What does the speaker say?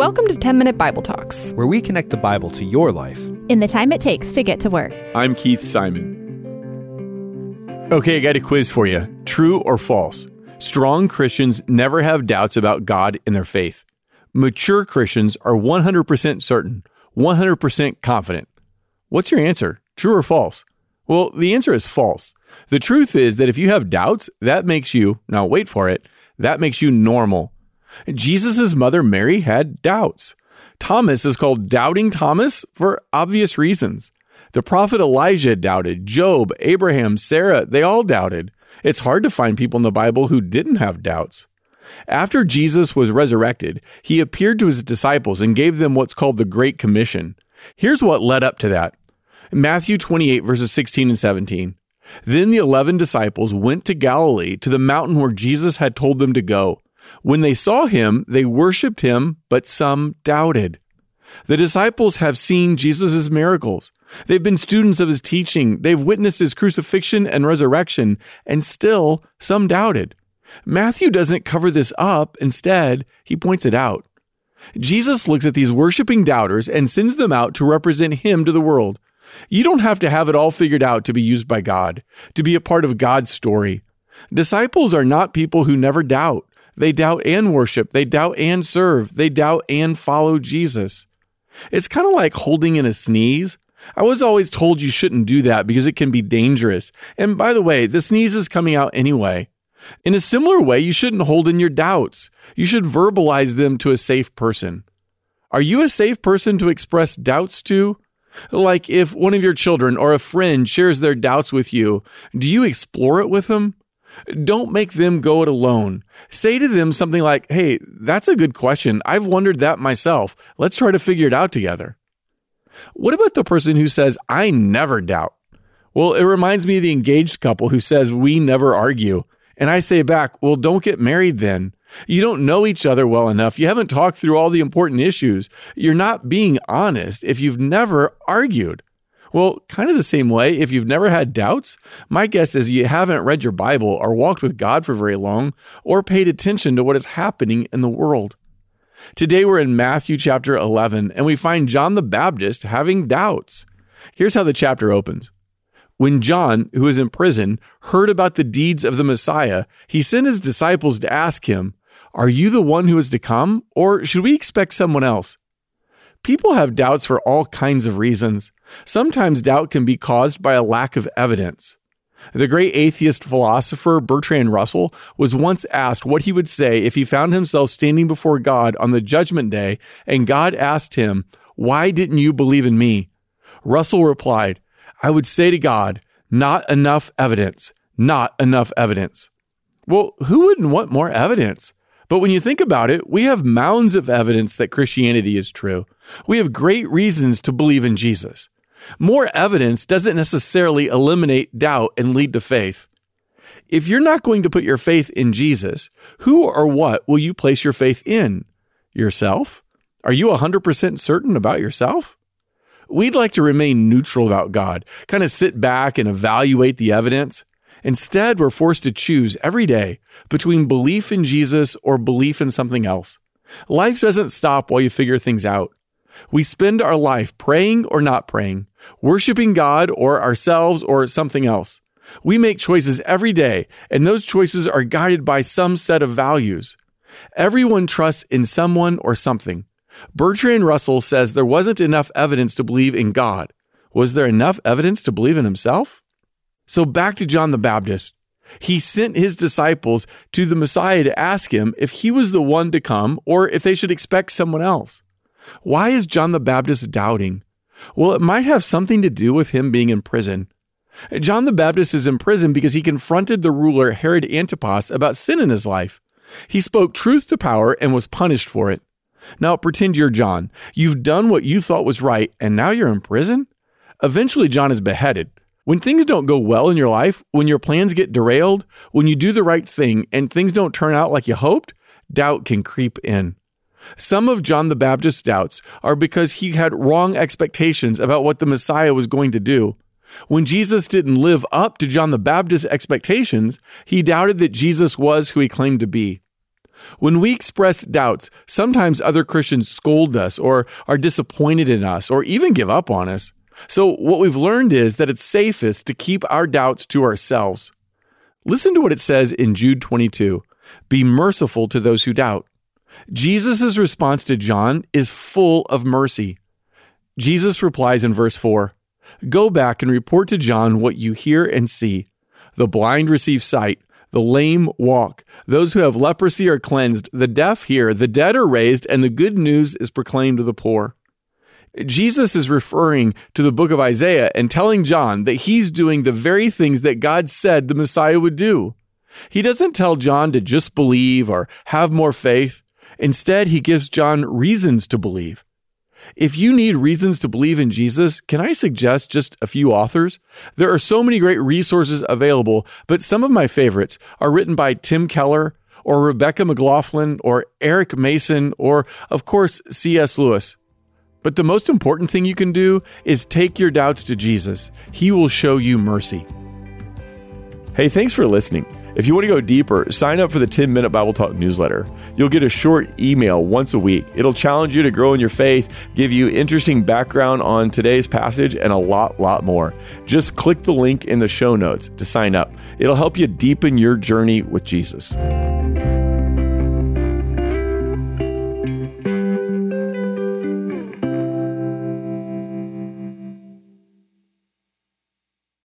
Welcome to 10 Minute Bible Talks, where we connect the Bible to your life in the time it takes to get to work. I'm Keith Simon. Okay, I got a quiz for you. True or false? Strong Christians never have doubts about God and their faith. Mature Christians are 100% certain, 100% confident. What's your answer? True or false? Well, the answer is false. The truth is that if you have doubts, that makes you, now wait for it, that makes you normal. Jesus' mother Mary had doubts. Thomas is called Doubting Thomas for obvious reasons. The prophet Elijah doubted, Job, Abraham, Sarah, they all doubted. It's hard to find people in the Bible who didn't have doubts. After Jesus was resurrected, he appeared to his disciples and gave them what's called the Great Commission. Here's what led up to that Matthew 28, verses 16 and 17. Then the eleven disciples went to Galilee to the mountain where Jesus had told them to go. When they saw him, they worshiped him, but some doubted. The disciples have seen Jesus' miracles. They've been students of his teaching. They've witnessed his crucifixion and resurrection, and still some doubted. Matthew doesn't cover this up. Instead, he points it out. Jesus looks at these worshiping doubters and sends them out to represent him to the world. You don't have to have it all figured out to be used by God, to be a part of God's story. Disciples are not people who never doubt. They doubt and worship. They doubt and serve. They doubt and follow Jesus. It's kind of like holding in a sneeze. I was always told you shouldn't do that because it can be dangerous. And by the way, the sneeze is coming out anyway. In a similar way, you shouldn't hold in your doubts. You should verbalize them to a safe person. Are you a safe person to express doubts to? Like if one of your children or a friend shares their doubts with you, do you explore it with them? Don't make them go it alone. Say to them something like, Hey, that's a good question. I've wondered that myself. Let's try to figure it out together. What about the person who says, I never doubt? Well, it reminds me of the engaged couple who says, We never argue. And I say back, Well, don't get married then. You don't know each other well enough. You haven't talked through all the important issues. You're not being honest if you've never argued. Well, kind of the same way, if you've never had doubts, my guess is you haven't read your Bible or walked with God for very long or paid attention to what is happening in the world. Today we're in Matthew chapter 11 and we find John the Baptist having doubts. Here's how the chapter opens. When John, who is in prison, heard about the deeds of the Messiah, he sent his disciples to ask him, Are you the one who is to come, or should we expect someone else? People have doubts for all kinds of reasons. Sometimes doubt can be caused by a lack of evidence. The great atheist philosopher Bertrand Russell was once asked what he would say if he found himself standing before God on the judgment day and God asked him, Why didn't you believe in me? Russell replied, I would say to God, Not enough evidence, not enough evidence. Well, who wouldn't want more evidence? But when you think about it, we have mounds of evidence that Christianity is true. We have great reasons to believe in Jesus. More evidence doesn't necessarily eliminate doubt and lead to faith. If you're not going to put your faith in Jesus, who or what will you place your faith in? Yourself? Are you 100% certain about yourself? We'd like to remain neutral about God, kind of sit back and evaluate the evidence. Instead, we're forced to choose every day between belief in Jesus or belief in something else. Life doesn't stop while you figure things out. We spend our life praying or not praying, worshiping God or ourselves or something else. We make choices every day, and those choices are guided by some set of values. Everyone trusts in someone or something. Bertrand Russell says there wasn't enough evidence to believe in God. Was there enough evidence to believe in himself? So back to John the Baptist. He sent his disciples to the Messiah to ask him if he was the one to come or if they should expect someone else. Why is John the Baptist doubting? Well, it might have something to do with him being in prison. John the Baptist is in prison because he confronted the ruler Herod Antipas about sin in his life. He spoke truth to power and was punished for it. Now pretend you're John. You've done what you thought was right, and now you're in prison? Eventually, John is beheaded. When things don't go well in your life, when your plans get derailed, when you do the right thing and things don't turn out like you hoped, doubt can creep in. Some of John the Baptist's doubts are because he had wrong expectations about what the Messiah was going to do. When Jesus didn't live up to John the Baptist's expectations, he doubted that Jesus was who he claimed to be. When we express doubts, sometimes other Christians scold us or are disappointed in us or even give up on us. So, what we've learned is that it's safest to keep our doubts to ourselves. Listen to what it says in Jude 22 Be merciful to those who doubt. Jesus' response to John is full of mercy. Jesus replies in verse 4 Go back and report to John what you hear and see. The blind receive sight, the lame walk, those who have leprosy are cleansed, the deaf hear, the dead are raised, and the good news is proclaimed to the poor. Jesus is referring to the book of Isaiah and telling John that he's doing the very things that God said the Messiah would do. He doesn't tell John to just believe or have more faith. Instead, he gives John reasons to believe. If you need reasons to believe in Jesus, can I suggest just a few authors? There are so many great resources available, but some of my favorites are written by Tim Keller or Rebecca McLaughlin or Eric Mason or, of course, C.S. Lewis. But the most important thing you can do is take your doubts to Jesus. He will show you mercy. Hey, thanks for listening. If you want to go deeper, sign up for the 10 Minute Bible Talk newsletter. You'll get a short email once a week. It'll challenge you to grow in your faith, give you interesting background on today's passage, and a lot, lot more. Just click the link in the show notes to sign up. It'll help you deepen your journey with Jesus.